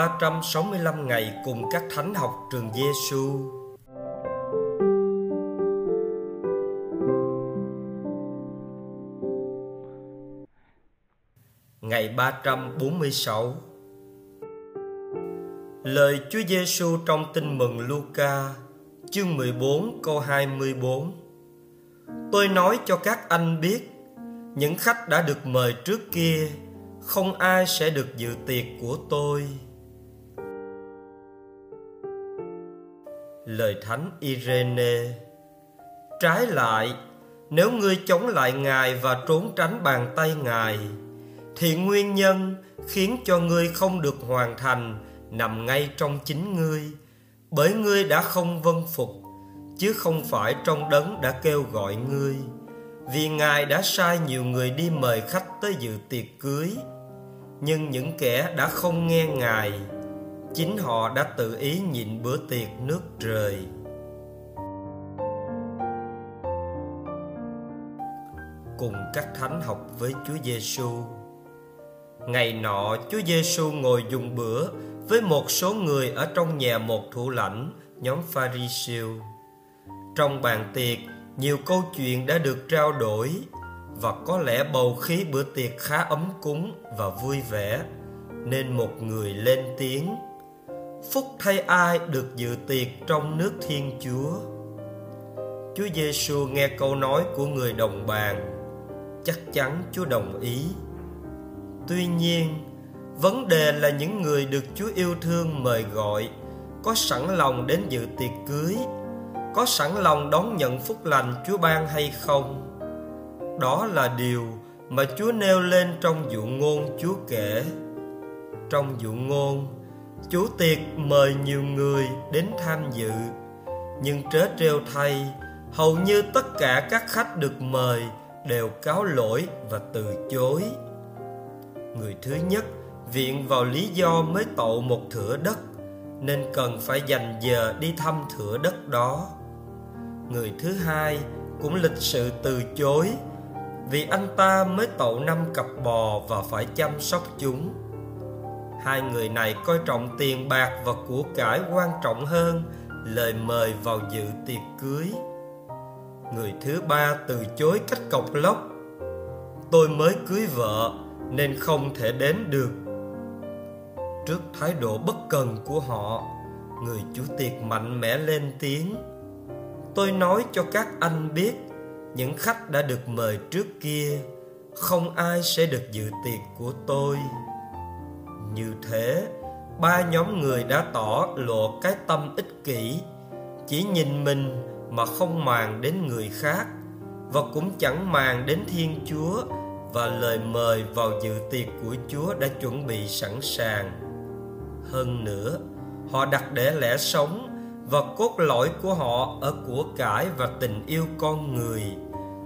365 ngày cùng các thánh học trường Giêsu. Ngày 346 Lời Chúa Giêsu trong Tin mừng Luca, chương 14 câu 24. Tôi nói cho các anh biết, những khách đã được mời trước kia không ai sẽ được dự tiệc của tôi lời thánh irene. Trái lại, nếu ngươi chống lại ngài và trốn tránh bàn tay ngài, thì nguyên nhân khiến cho ngươi không được hoàn thành nằm ngay trong chính ngươi, bởi ngươi đã không vâng phục, chứ không phải trong đấng đã kêu gọi ngươi, vì ngài đã sai nhiều người đi mời khách tới dự tiệc cưới. Nhưng những kẻ đã không nghe ngài chính họ đã tự ý nhịn bữa tiệc nước trời cùng các thánh học với Chúa Giêsu. Ngày nọ, Chúa Giêsu ngồi dùng bữa với một số người ở trong nhà một thủ lãnh nhóm Pharisêu. Trong bàn tiệc, nhiều câu chuyện đã được trao đổi và có lẽ bầu khí bữa tiệc khá ấm cúng và vui vẻ nên một người lên tiếng phúc thay ai được dự tiệc trong nước thiên chúa? Chúa giêsu nghe câu nói của người đồng bàn. Chắc chắn chúa đồng ý. Tuy nhiên vấn đề là những người được chúa yêu thương mời gọi có sẵn lòng đến dự tiệc cưới có sẵn lòng đón nhận phúc lành chúa ban hay không? Đó là điều mà Chúa nêu lên trong dụ ngôn Chúa kể. Trong dụ ngôn, Chủ tiệc mời nhiều người đến tham dự, nhưng trớ trêu thay, hầu như tất cả các khách được mời đều cáo lỗi và từ chối. Người thứ nhất viện vào lý do mới tậu một thửa đất nên cần phải dành giờ đi thăm thửa đất đó. Người thứ hai cũng lịch sự từ chối vì anh ta mới tậu năm cặp bò và phải chăm sóc chúng hai người này coi trọng tiền bạc và của cải quan trọng hơn, lời mời vào dự tiệc cưới. Người thứ ba từ chối cách cọc lóc. Tôi mới cưới vợ, nên không thể đến được. Trước thái độ bất cần của họ, người chủ tiệc mạnh mẽ lên tiếng. Tôi nói cho các anh biết, những khách đã được mời trước kia, không ai sẽ được dự tiệc của tôi như thế ba nhóm người đã tỏ lộ cái tâm ích kỷ chỉ nhìn mình mà không màng đến người khác và cũng chẳng màng đến thiên chúa và lời mời vào dự tiệc của chúa đã chuẩn bị sẵn sàng hơn nữa họ đặt để lẽ sống và cốt lõi của họ ở của cải và tình yêu con người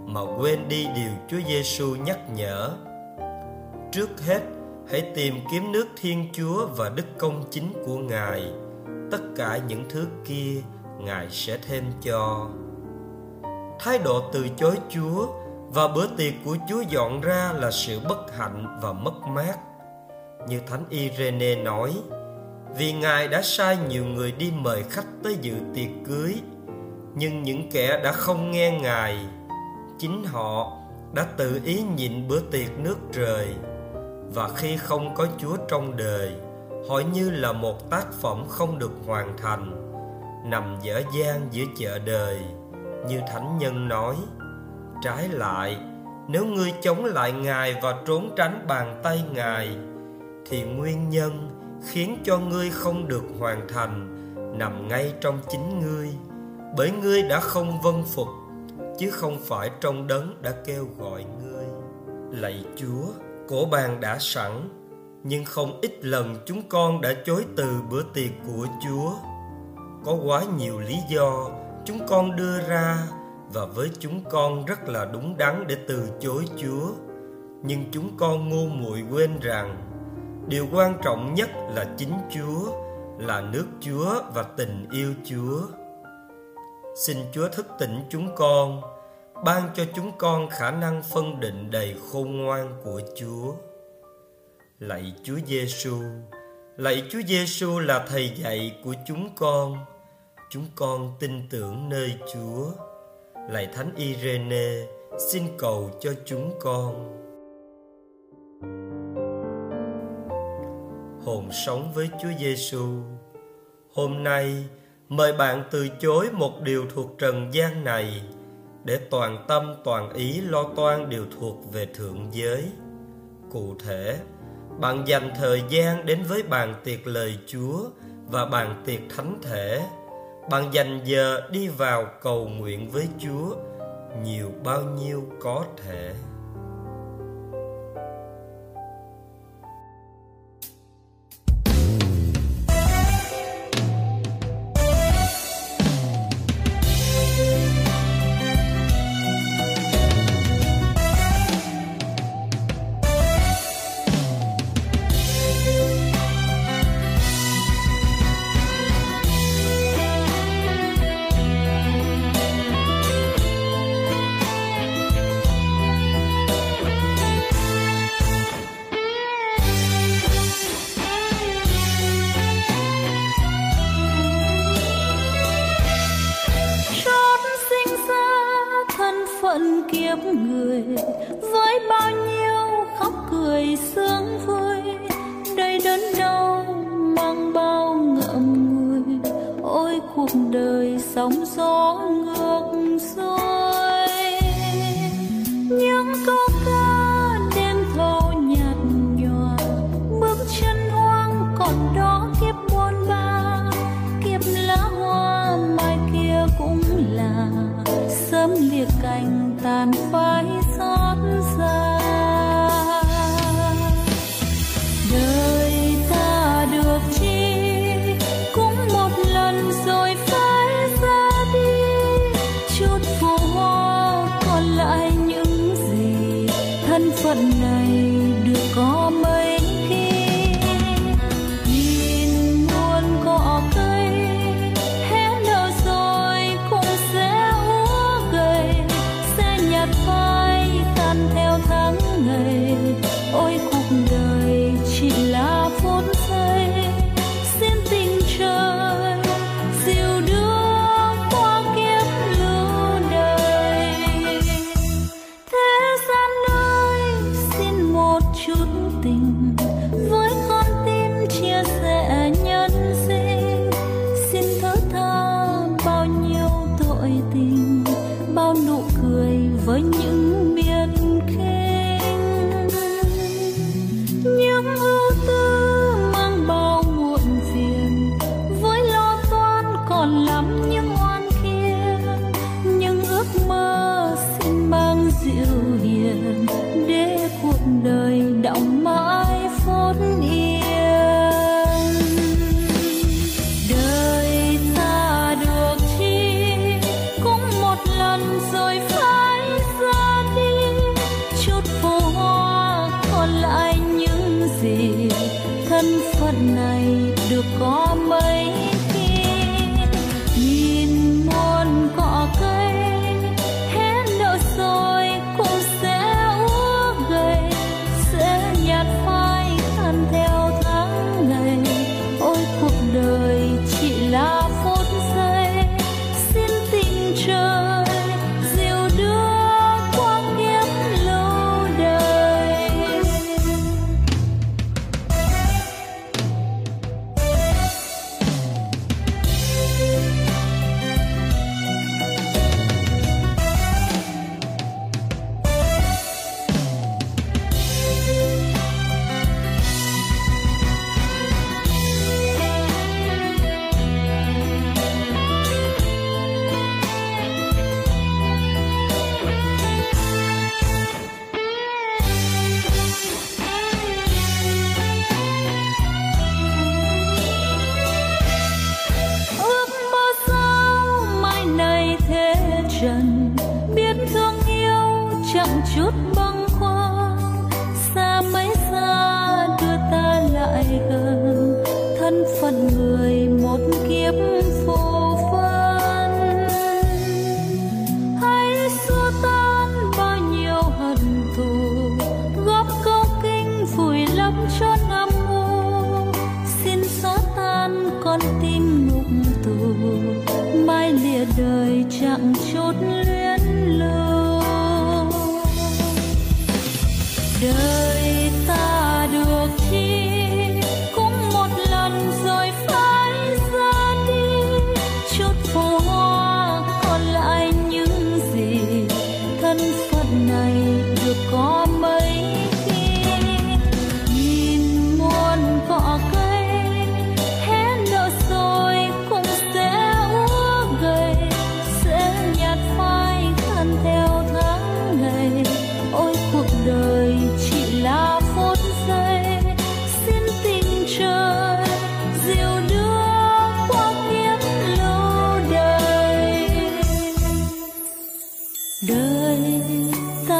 mà quên đi điều Chúa Giêsu nhắc nhở. Trước hết, hãy tìm kiếm nước Thiên Chúa và đức công chính của Ngài. Tất cả những thứ kia Ngài sẽ thêm cho. Thái độ từ chối Chúa và bữa tiệc của Chúa dọn ra là sự bất hạnh và mất mát. Như Thánh Irene nói, vì Ngài đã sai nhiều người đi mời khách tới dự tiệc cưới, nhưng những kẻ đã không nghe Ngài, chính họ đã tự ý nhịn bữa tiệc nước trời và khi không có Chúa trong đời, họ như là một tác phẩm không được hoàn thành, nằm dở dang giữa chợ đời, như thánh nhân nói. Trái lại, nếu ngươi chống lại Ngài và trốn tránh bàn tay Ngài, thì nguyên nhân khiến cho ngươi không được hoàn thành nằm ngay trong chính ngươi bởi ngươi đã không vâng phục chứ không phải trong đấng đã kêu gọi ngươi lạy chúa cổ bàn đã sẵn, nhưng không ít lần chúng con đã chối từ bữa tiệc của chúa. Có quá nhiều lý do chúng con đưa ra và với chúng con rất là đúng đắn để từ chối chúa. Nhưng chúng con ngu muội quên rằng, điều quan trọng nhất là chính chúa, là nước chúa và tình yêu chúa. Xin chúa thức tỉnh chúng con ban cho chúng con khả năng phân định đầy khôn ngoan của chúa lạy chúa giêsu Lạy Chúa Giêsu là thầy dạy của chúng con. Chúng con tin tưởng nơi Chúa. Lạy Thánh Irene, xin cầu cho chúng con. Hồn sống với Chúa Giêsu. Hôm nay, mời bạn từ chối một điều thuộc trần gian này để toàn tâm toàn ý lo toan điều thuộc về thượng giới. Cụ thể, bạn dành thời gian đến với bàn tiệc lời Chúa và bàn tiệc thánh thể. Bạn dành giờ đi vào cầu nguyện với Chúa nhiều bao nhiêu có thể. kiếp người. Với bao nhiêu khóc cười sướng vui, đầy đớn đau mang bao ngậm ngùi. Ôi, cuộc đời sóng gió ngược xuôi. Những câu phận này được có nụ cười với những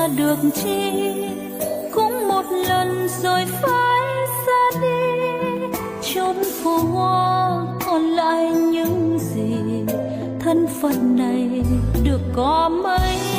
được chi, cũng một lần rồi phải ra đi. Chốn phố hoa còn lại những gì thân phận này được có mấy?